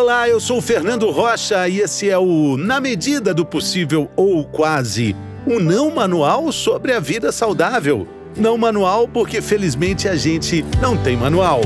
Olá, eu sou o Fernando Rocha e esse é o Na Medida do Possível ou Quase, um não manual sobre a vida saudável. Não manual porque felizmente a gente não tem manual.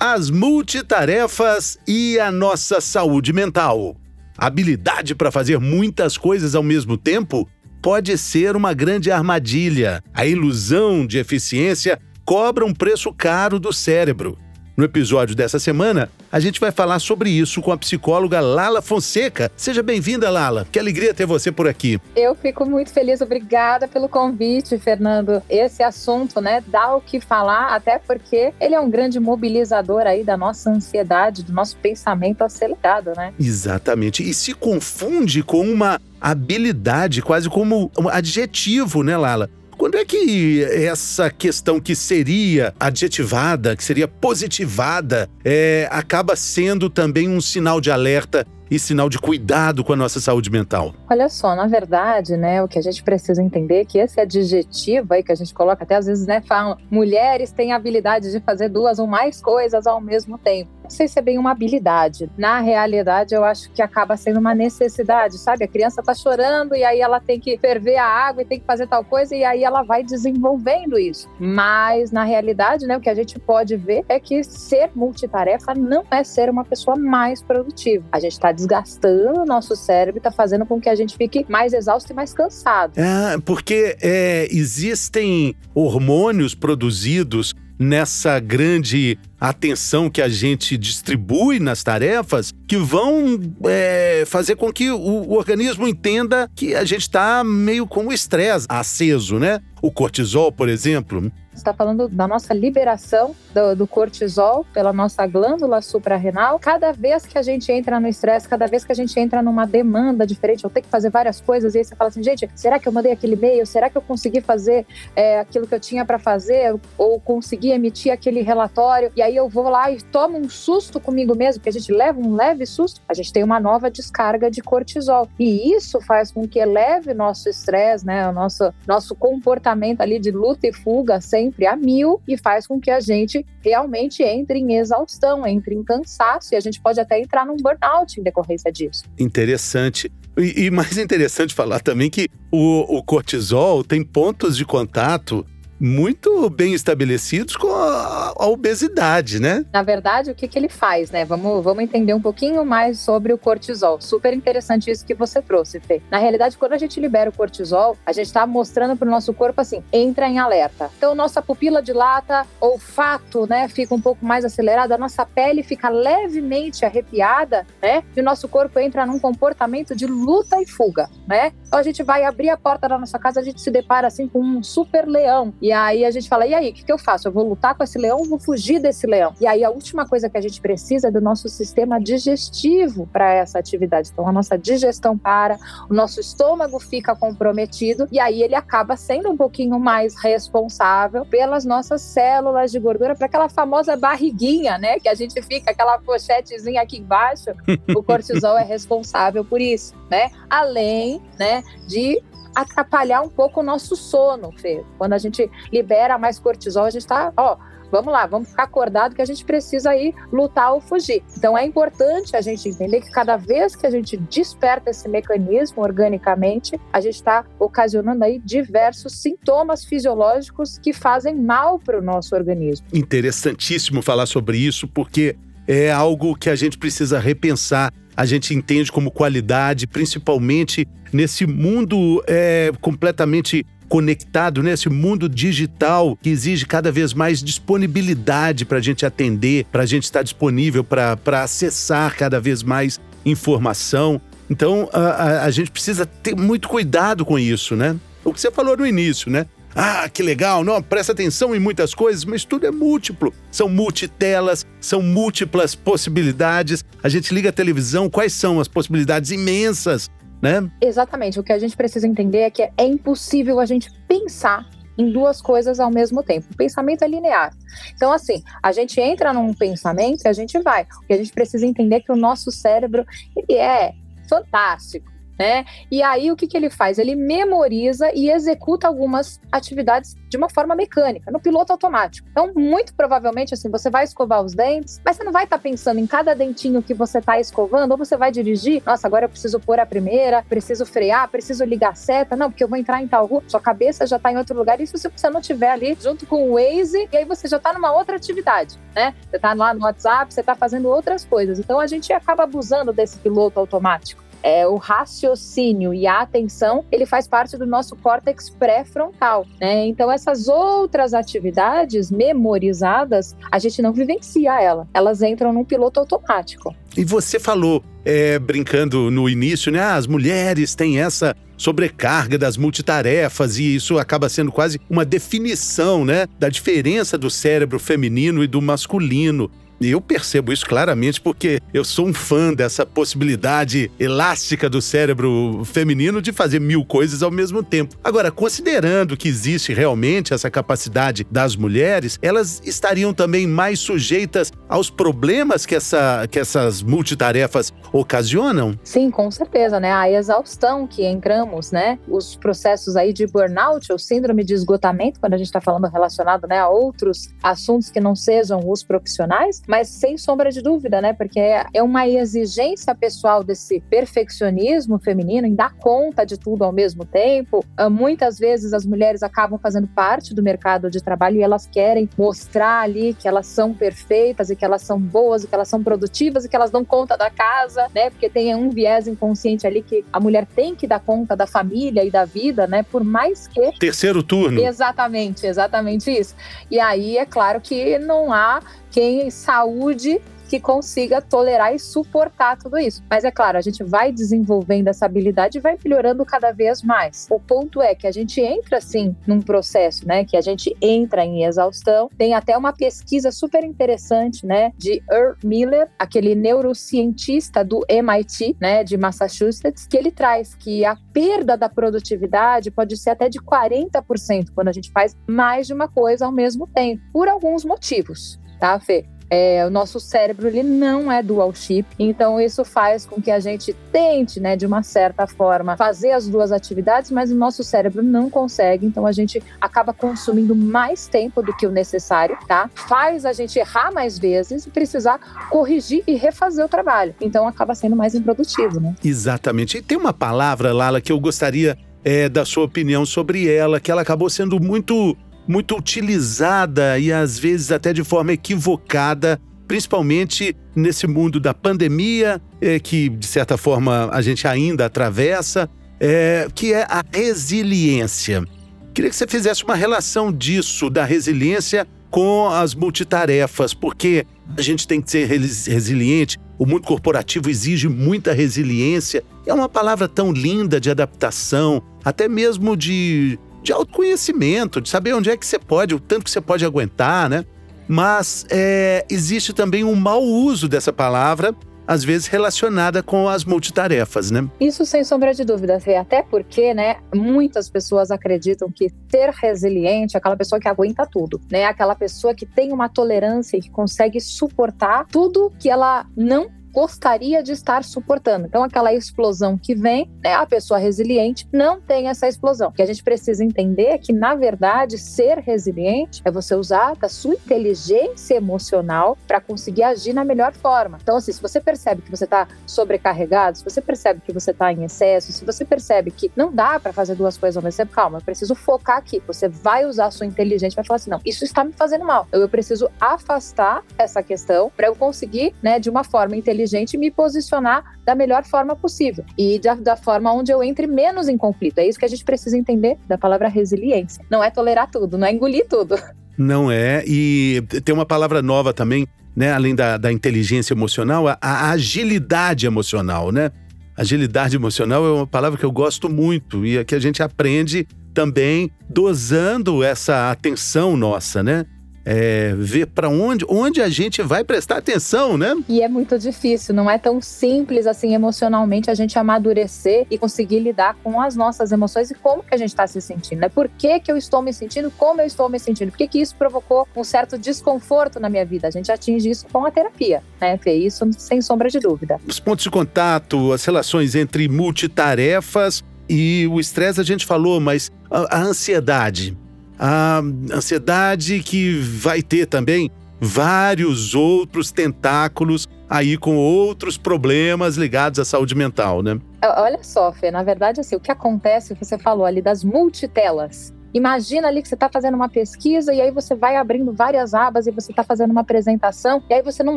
As multitarefas e a nossa saúde mental. habilidade para fazer muitas coisas ao mesmo tempo pode ser uma grande armadilha. A ilusão de eficiência cobra um preço caro do cérebro. No episódio dessa semana, a gente vai falar sobre isso com a psicóloga Lala Fonseca. Seja bem-vinda, Lala. Que alegria ter você por aqui. Eu fico muito feliz. Obrigada pelo convite, Fernando. Esse assunto, né, dá o que falar, até porque ele é um grande mobilizador aí da nossa ansiedade, do nosso pensamento acelerado, né? Exatamente. E se confunde com uma habilidade, quase como um adjetivo, né, Lala? Quando é que essa questão que seria adjetivada, que seria positivada, é, acaba sendo também um sinal de alerta e sinal de cuidado com a nossa saúde mental? Olha só, na verdade, né, o que a gente precisa entender é que esse adjetivo aí que a gente coloca até às vezes, né, falam, mulheres têm a habilidade de fazer duas ou mais coisas ao mesmo tempo. Não sei se é bem uma habilidade. Na realidade, eu acho que acaba sendo uma necessidade, sabe? A criança tá chorando e aí ela tem que ferver a água e tem que fazer tal coisa e aí ela vai desenvolvendo isso. Mas na realidade, né, o que a gente pode ver é que ser multitarefa não é ser uma pessoa mais produtiva. A gente está desgastando o nosso cérebro está fazendo com que a gente fique mais exausto e mais cansado. É, porque é, existem hormônios produzidos nessa grande atenção que a gente distribui nas tarefas que vão é, fazer com que o, o, organismo entenda que a gente está meio com o estresse aceso, né? O cortisol, por exemplo, está falando da nossa liberação do, do, cortisol pela nossa glândula suprarrenal. Cada vez que a gente entra no estresse, cada vez que a gente entra numa demanda diferente, eu tenho que fazer várias coisas, e aí você fala assim, gente, será que eu mandei aquele e-mail? Será que eu consegui fazer é, aquilo que eu tinha para fazer? Ou consegui emitir aquele relatório? E aí eu vou lá e tomo um susto comigo mesmo, que a gente leva um leve susto, a gente tem uma nova descarga de cortisol. E isso faz com que eleve nosso estresse, né? O nosso, nosso comportamento ali de luta e fuga sem sempre a mil e faz com que a gente realmente entre em exaustão, entre em cansaço e a gente pode até entrar num burnout em decorrência disso. Interessante. E, e mais interessante falar também que o, o cortisol tem pontos de contato muito bem estabelecidos com a, a, obesidade, né? Na verdade, o que, que ele faz, né? Vamos, vamos entender um pouquinho mais sobre o cortisol. Super interessante isso que você trouxe, Fê. Na realidade, quando a gente libera o cortisol, a gente está mostrando para o nosso corpo assim, entra em alerta. Então, nossa pupila dilata, olfato, né, fica um pouco mais acelerado, a nossa pele fica levemente arrepiada, né? E o nosso corpo entra num comportamento de luta e fuga, né? Então, a gente vai abrir a porta da nossa casa, a gente se depara assim com um super leão e aí a gente fala: e aí, o que, que eu faço? Eu vou lutar com esse leão ou vou fugir desse leão? E aí a última coisa que a gente precisa é do nosso sistema digestivo para essa atividade. Então a nossa digestão para, o nosso estômago fica comprometido e aí ele acaba sendo um pouquinho mais responsável pelas nossas células de gordura, para aquela famosa barriguinha, né? Que a gente fica, aquela pochetezinha aqui embaixo. o cortisol é responsável por isso, né? Além, né, de atrapalhar um pouco o nosso sono, Fê. Quando a gente libera mais cortisol, a gente está, ó, vamos lá, vamos ficar acordado que a gente precisa ir lutar ou fugir. Então é importante a gente entender que cada vez que a gente desperta esse mecanismo organicamente, a gente está ocasionando aí diversos sintomas fisiológicos que fazem mal para o nosso organismo. Interessantíssimo falar sobre isso, porque é algo que a gente precisa repensar a gente entende como qualidade, principalmente nesse mundo é, completamente conectado, nesse né? mundo digital que exige cada vez mais disponibilidade para a gente atender, para a gente estar disponível para acessar cada vez mais informação. Então a, a, a gente precisa ter muito cuidado com isso, né? O que você falou no início, né? Ah, que legal, não, presta atenção em muitas coisas, mas tudo é múltiplo. São multitelas, são múltiplas possibilidades. A gente liga a televisão, quais são as possibilidades imensas, né? Exatamente. O que a gente precisa entender é que é impossível a gente pensar em duas coisas ao mesmo tempo. O pensamento é linear. Então, assim, a gente entra num pensamento e a gente vai. O que a gente precisa entender é que o nosso cérebro, ele é fantástico né? E aí o que, que ele faz? Ele memoriza e executa algumas atividades de uma forma mecânica, no piloto automático. Então, muito provavelmente, assim, você vai escovar os dentes, mas você não vai estar tá pensando em cada dentinho que você está escovando, ou você vai dirigir, nossa, agora eu preciso pôr a primeira, preciso frear, preciso ligar a seta, não, porque eu vou entrar em tal rua, sua cabeça já está em outro lugar, isso se você não estiver ali junto com o Waze, e aí você já está numa outra atividade, né? Você está lá no WhatsApp, você está fazendo outras coisas. Então, a gente acaba abusando desse piloto automático é, o raciocínio e a atenção, ele faz parte do nosso córtex pré-frontal, né? Então essas outras atividades memorizadas, a gente não vivencia ela, elas entram num piloto automático. E você falou, é, brincando no início, né? Ah, as mulheres têm essa sobrecarga das multitarefas e isso acaba sendo quase uma definição, né, da diferença do cérebro feminino e do masculino. Eu percebo isso claramente porque eu sou um fã dessa possibilidade elástica do cérebro feminino de fazer mil coisas ao mesmo tempo. Agora, considerando que existe realmente essa capacidade das mulheres, elas estariam também mais sujeitas aos problemas que, essa, que essas multitarefas ocasionam? Sim, com certeza, né? A exaustão que entramos, né? Os processos aí de burnout, ou síndrome de esgotamento, quando a gente está falando relacionado né, a outros assuntos que não sejam os profissionais, mas sem sombra de dúvida, né? Porque é uma exigência pessoal desse perfeccionismo feminino em dar conta de tudo ao mesmo tempo. Ah, muitas vezes as mulheres acabam fazendo parte do mercado de trabalho e elas querem mostrar ali que elas são perfeitas e que elas são boas e que elas são produtivas e que elas dão conta da casa, né? Porque tem um viés inconsciente ali que a mulher tem que dar conta da família e da vida, né? Por mais que. Terceiro turno. Exatamente, exatamente isso. E aí é claro que não há quem saúde que consiga tolerar e suportar tudo isso. Mas é claro, a gente vai desenvolvendo essa habilidade e vai melhorando cada vez mais. O ponto é que a gente entra assim num processo, né, que a gente entra em exaustão. Tem até uma pesquisa super interessante, né, de Earl Miller, aquele neurocientista do MIT, né, de Massachusetts, que ele traz que a perda da produtividade pode ser até de 40% quando a gente faz mais de uma coisa ao mesmo tempo, por alguns motivos tá, Fê? É, o nosso cérebro ele não é dual chip, então isso faz com que a gente tente, né, de uma certa forma, fazer as duas atividades, mas o nosso cérebro não consegue, então a gente acaba consumindo mais tempo do que o necessário, tá? Faz a gente errar mais vezes e precisar corrigir e refazer o trabalho, então acaba sendo mais improdutivo, né? Exatamente. E tem uma palavra, Lala, que eu gostaria é, da sua opinião sobre ela, que ela acabou sendo muito muito utilizada e às vezes até de forma equivocada, principalmente nesse mundo da pandemia, é, que de certa forma a gente ainda atravessa, é, que é a resiliência. Queria que você fizesse uma relação disso, da resiliência com as multitarefas, porque a gente tem que ser resiliente. O mundo corporativo exige muita resiliência. É uma palavra tão linda de adaptação, até mesmo de de autoconhecimento, de saber onde é que você pode, o tanto que você pode aguentar, né? Mas é, existe também um mau uso dessa palavra, às vezes relacionada com as multitarefas, né? Isso sem sombra de dúvida, até porque, né, muitas pessoas acreditam que ser resiliente é aquela pessoa que aguenta tudo, né? Aquela pessoa que tem uma tolerância e que consegue suportar tudo que ela não gostaria de estar suportando. Então, aquela explosão que vem, né, a pessoa resiliente não tem essa explosão. O que a gente precisa entender é que, na verdade, ser resiliente é você usar da sua inteligência emocional para conseguir agir na melhor forma. Então, assim, se você percebe que você está sobrecarregado, se você percebe que você está em excesso, se você percebe que não dá para fazer duas coisas ao mesmo tempo, calma, eu preciso focar aqui. Você vai usar a sua inteligência para falar assim: não, isso está me fazendo mal. Eu preciso afastar essa questão para eu conseguir, né, de uma forma inteligente inteligente me posicionar da melhor forma possível e da, da forma onde eu entre menos em conflito. É isso que a gente precisa entender da palavra resiliência. Não é tolerar tudo, não é engolir tudo. Não é. E tem uma palavra nova também, né? Além da, da inteligência emocional, a, a agilidade emocional, né? Agilidade emocional é uma palavra que eu gosto muito e é que a gente aprende também dosando essa atenção nossa, né? É, ver para onde, onde a gente vai prestar atenção, né? E é muito difícil, não é tão simples assim emocionalmente a gente amadurecer e conseguir lidar com as nossas emoções e como que a gente está se sentindo, né? Por que, que eu estou me sentindo, como eu estou me sentindo, por que, que isso provocou um certo desconforto na minha vida? A gente atinge isso com a terapia, né, Fê? Isso sem sombra de dúvida. Os pontos de contato, as relações entre multitarefas e o estresse a gente falou, mas a, a ansiedade, a ansiedade que vai ter também vários outros tentáculos aí com outros problemas ligados à saúde mental, né? Olha só, Fê, na verdade, assim, o que acontece, você falou ali das multitelas. Imagina ali que você está fazendo uma pesquisa e aí você vai abrindo várias abas e você está fazendo uma apresentação e aí você não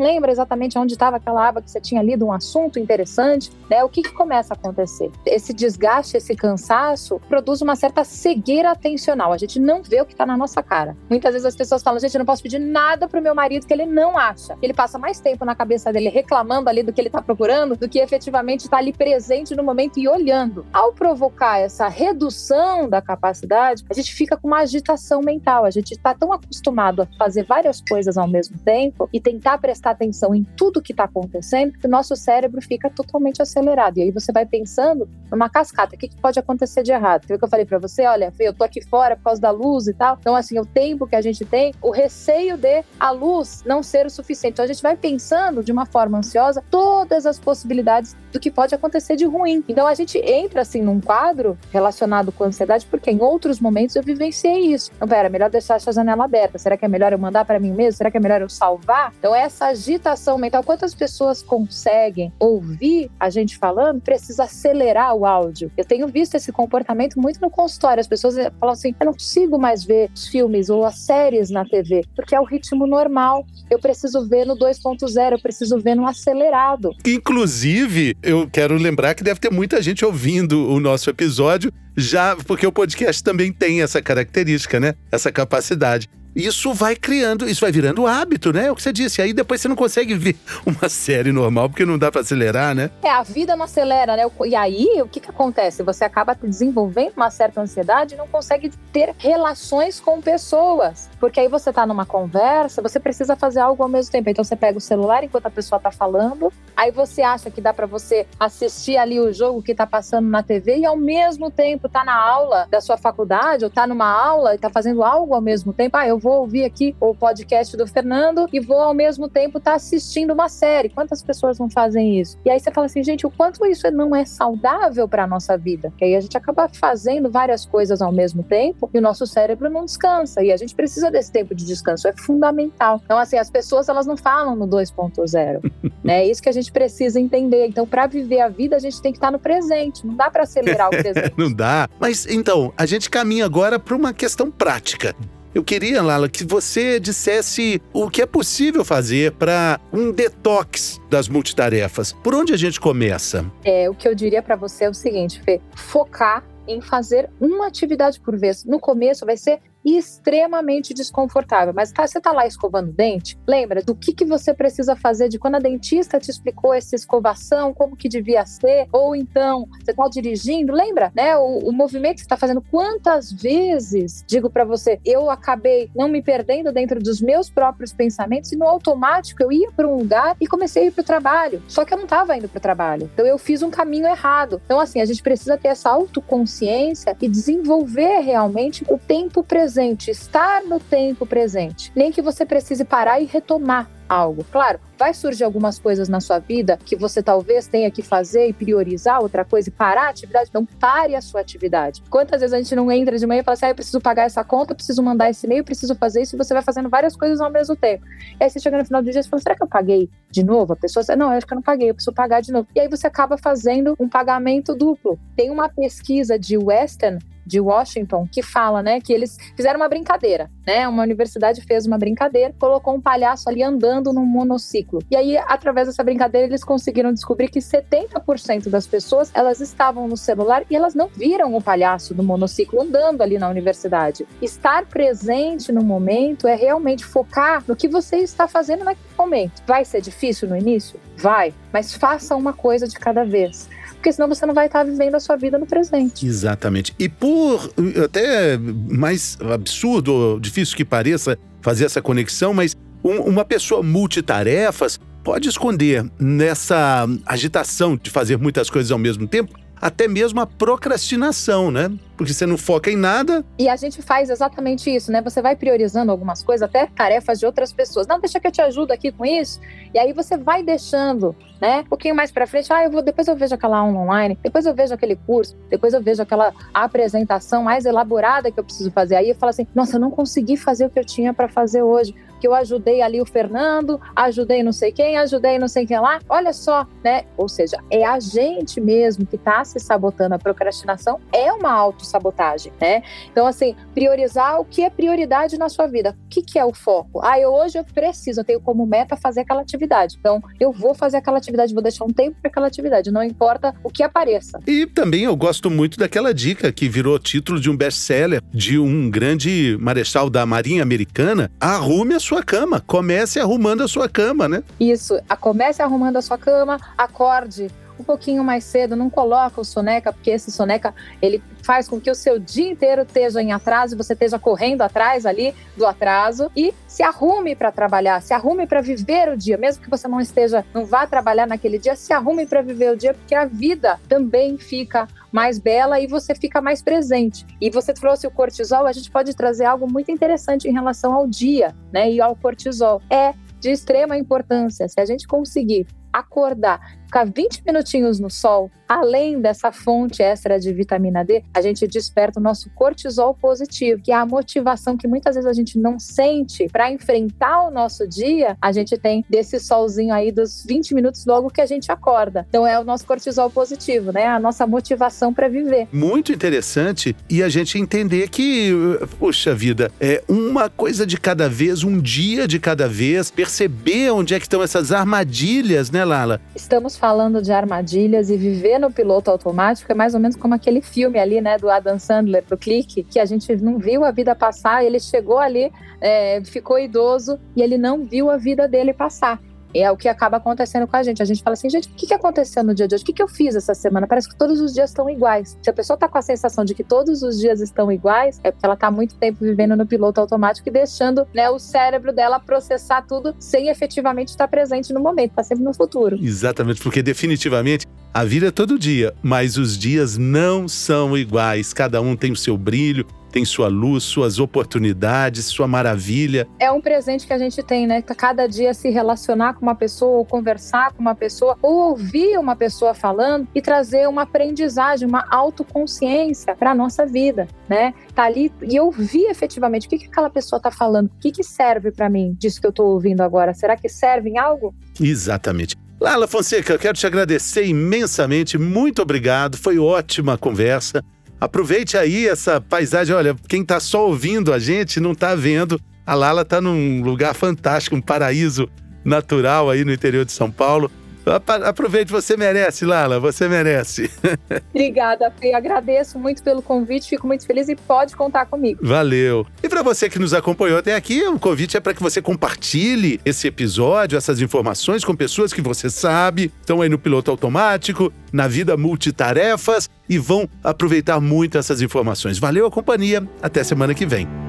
lembra exatamente onde estava aquela aba que você tinha lido um assunto interessante, né? O que, que começa a acontecer? Esse desgaste, esse cansaço produz uma certa cegueira atencional. A gente não vê o que está na nossa cara. Muitas vezes as pessoas falam, gente, eu não posso pedir nada pro meu marido que ele não acha. Ele passa mais tempo na cabeça dele reclamando ali do que ele está procurando do que efetivamente estar tá ali presente no momento e olhando. Ao provocar essa redução da capacidade, a gente gente fica com uma agitação mental. A gente está tão acostumado a fazer várias coisas ao mesmo tempo e tentar prestar atenção em tudo que está acontecendo que o nosso cérebro fica totalmente acelerado. E aí você vai pensando numa cascata: o que, que pode acontecer de errado? Você viu que eu falei para você? Olha, eu tô aqui fora por causa da luz e tal. Então, assim, o tempo que a gente tem, o receio de a luz não ser o suficiente. Então, a gente vai pensando de uma forma ansiosa todas as possibilidades do que pode acontecer de ruim. Então, a gente entra, assim, num quadro relacionado com ansiedade, porque em outros momentos eu vivenciei isso. Então, pera, é melhor deixar essa janela aberta. Será que é melhor eu mandar para mim mesmo? Será que é melhor eu salvar? Então, essa agitação mental, quantas pessoas conseguem ouvir a gente falando, precisa acelerar o áudio. Eu tenho visto esse comportamento muito no consultório. As pessoas falam assim: eu não consigo mais ver os filmes ou as séries na TV, porque é o ritmo normal. Eu preciso ver no 2.0, eu preciso ver no acelerado. Inclusive, eu quero lembrar que deve ter muita gente ouvindo o nosso episódio já, porque o podcast também tem essa característica, né? Essa capacidade isso vai criando, isso vai virando hábito, né? É o que você disse. Aí depois você não consegue ver uma série normal, porque não dá para acelerar, né? É, a vida não acelera, né? E aí, o que que acontece? Você acaba desenvolvendo uma certa ansiedade e não consegue ter relações com pessoas. Porque aí você tá numa conversa, você precisa fazer algo ao mesmo tempo. Então você pega o celular enquanto a pessoa tá falando, aí você acha que dá para você assistir ali o jogo que tá passando na TV e ao mesmo tempo tá na aula da sua faculdade ou tá numa aula e tá fazendo algo ao mesmo tempo. Ah, eu vou ouvir aqui o podcast do Fernando e vou ao mesmo tempo tá assistindo uma série. Quantas pessoas não fazem isso? E aí você fala assim, gente, o quanto isso não é saudável para nossa vida? Que aí a gente acaba fazendo várias coisas ao mesmo tempo e o nosso cérebro não descansa. E a gente precisa desse tempo de descanso, é fundamental. Então, assim, as pessoas elas não falam no 2.0. né? É isso que a gente precisa entender. Então, para viver a vida, a gente tem que estar tá no presente. Não dá para acelerar o presente. não dá. Mas então, a gente caminha agora para uma questão prática. Eu queria, Lala, que você dissesse o que é possível fazer para um detox das multitarefas. Por onde a gente começa? É, o que eu diria para você é o seguinte, Fê, focar em fazer uma atividade por vez. No começo vai ser extremamente desconfortável. Mas tá, você tá lá escovando o dente, lembra do que, que você precisa fazer, de quando a dentista te explicou essa escovação, como que devia ser, ou então você tá dirigindo, lembra, né? O, o movimento que você tá fazendo, quantas vezes, digo para você, eu acabei não me perdendo dentro dos meus próprios pensamentos e no automático eu ia para um lugar e comecei a ir para o trabalho. Só que eu não estava indo para o trabalho. Então eu fiz um caminho errado. Então, assim, a gente precisa ter essa autoconsciência e desenvolver realmente o tempo presente presente, estar no tempo presente. Nem que você precise parar e retomar algo. Claro, vai surgir algumas coisas na sua vida que você talvez tenha que fazer e priorizar outra coisa e parar a atividade. Então, pare a sua atividade. Quantas vezes a gente não entra de manhã e fala assim: ah, eu preciso pagar essa conta, preciso mandar esse e-mail, preciso fazer isso, e você vai fazendo várias coisas ao mesmo tempo. E aí você chega no final do dia e fala: será que eu paguei de novo? A pessoa diz: não, eu acho que eu não paguei, eu preciso pagar de novo. E aí você acaba fazendo um pagamento duplo. Tem uma pesquisa de Weston de Washington que fala, né, que eles fizeram uma brincadeira, né? Uma universidade fez uma brincadeira, colocou um palhaço ali andando num monociclo. E aí, através dessa brincadeira, eles conseguiram descobrir que 70% das pessoas, elas estavam no celular e elas não viram o palhaço do monociclo andando ali na universidade. Estar presente no momento é realmente focar no que você está fazendo naquele momento. Vai ser difícil no início? Vai, mas faça uma coisa de cada vez porque senão você não vai estar vivendo a sua vida no presente. Exatamente. E por até mais absurdo, difícil que pareça fazer essa conexão, mas um, uma pessoa multitarefas pode esconder nessa agitação de fazer muitas coisas ao mesmo tempo até mesmo a procrastinação, né? Porque você não foca em nada. E a gente faz exatamente isso, né? Você vai priorizando algumas coisas, até tarefas de outras pessoas. Não, deixa que eu te ajudo aqui com isso. E aí você vai deixando, né? Um pouquinho mais para frente, ah, eu vou, depois eu vejo aquela aula online, depois eu vejo aquele curso, depois eu vejo aquela apresentação mais elaborada que eu preciso fazer. Aí eu falo assim: "Nossa, eu não consegui fazer o que eu tinha para fazer hoje" que eu ajudei ali o Fernando, ajudei não sei quem, ajudei não sei quem lá. Olha só, né? Ou seja, é a gente mesmo que está se sabotando. A procrastinação é uma autossabotagem, né? Então, assim, priorizar o que é prioridade na sua vida. O que, que é o foco? Ah, eu, hoje eu preciso, eu tenho como meta fazer aquela atividade. Então, eu vou fazer aquela atividade, vou deixar um tempo para aquela atividade, não importa o que apareça. E também eu gosto muito daquela dica que virou título de um best-seller de um grande marechal da Marinha Americana. Arrume a sua cama. Comece arrumando a sua cama, né? Isso. A comece arrumando a sua cama, acorde um pouquinho mais cedo, não coloca o soneca, porque esse soneca ele faz com que o seu dia inteiro esteja em atraso, você esteja correndo atrás ali do atraso e se arrume para trabalhar, se arrume para viver o dia, mesmo que você não esteja, não vá trabalhar naquele dia, se arrume para viver o dia, porque a vida também fica mais bela e você fica mais presente. E você trouxe o cortisol, a gente pode trazer algo muito interessante em relação ao dia, né? E ao cortisol. É de extrema importância. Se a gente conseguir acordar ficar 20 minutinhos no sol, além dessa fonte extra de vitamina D, a gente desperta o nosso cortisol positivo, que é a motivação que muitas vezes a gente não sente para enfrentar o nosso dia, a gente tem desse solzinho aí dos 20 minutos logo que a gente acorda. Então é o nosso cortisol positivo, né? A nossa motivação para viver. Muito interessante e a gente entender que, poxa vida, é uma coisa de cada vez, um dia de cada vez, perceber onde é que estão essas armadilhas, né, Lala? Estamos falando de armadilhas e viver no piloto automático é mais ou menos como aquele filme ali, né, do Adam Sandler, do Clique, que a gente não viu a vida passar, ele chegou ali, é, ficou idoso e ele não viu a vida dele passar. É o que acaba acontecendo com a gente. A gente fala assim, gente, o que aconteceu no dia de hoje? O que eu fiz essa semana? Parece que todos os dias estão iguais. Se a pessoa está com a sensação de que todos os dias estão iguais, é porque ela está muito tempo vivendo no piloto automático e deixando né, o cérebro dela processar tudo sem efetivamente estar presente no momento, está sempre no futuro. Exatamente, porque definitivamente a vida é todo dia, mas os dias não são iguais. Cada um tem o seu brilho, tem sua luz, suas oportunidades, sua maravilha. É um presente que a gente tem, né? Cada dia se relacionar com uma pessoa, ou conversar com uma pessoa, ou ouvir uma pessoa falando e trazer uma aprendizagem, uma autoconsciência para a nossa vida, né? Tá ali e ouvir efetivamente o que, que aquela pessoa está falando, o que, que serve para mim disso que eu estou ouvindo agora. Será que serve em algo? Exatamente. Lala Fonseca, eu quero te agradecer imensamente, muito obrigado, foi ótima conversa. Aproveite aí essa paisagem. Olha, quem está só ouvindo a gente não está vendo. A Lala está num lugar fantástico, um paraíso natural aí no interior de São Paulo. Aproveite, você merece, Lala, você merece. Obrigada, Fê. Agradeço muito pelo convite, fico muito feliz e pode contar comigo. Valeu. E para você que nos acompanhou até aqui, o convite é para que você compartilhe esse episódio, essas informações com pessoas que você sabe, estão aí no piloto automático, na vida multitarefas e vão aproveitar muito essas informações. Valeu a companhia, até semana que vem.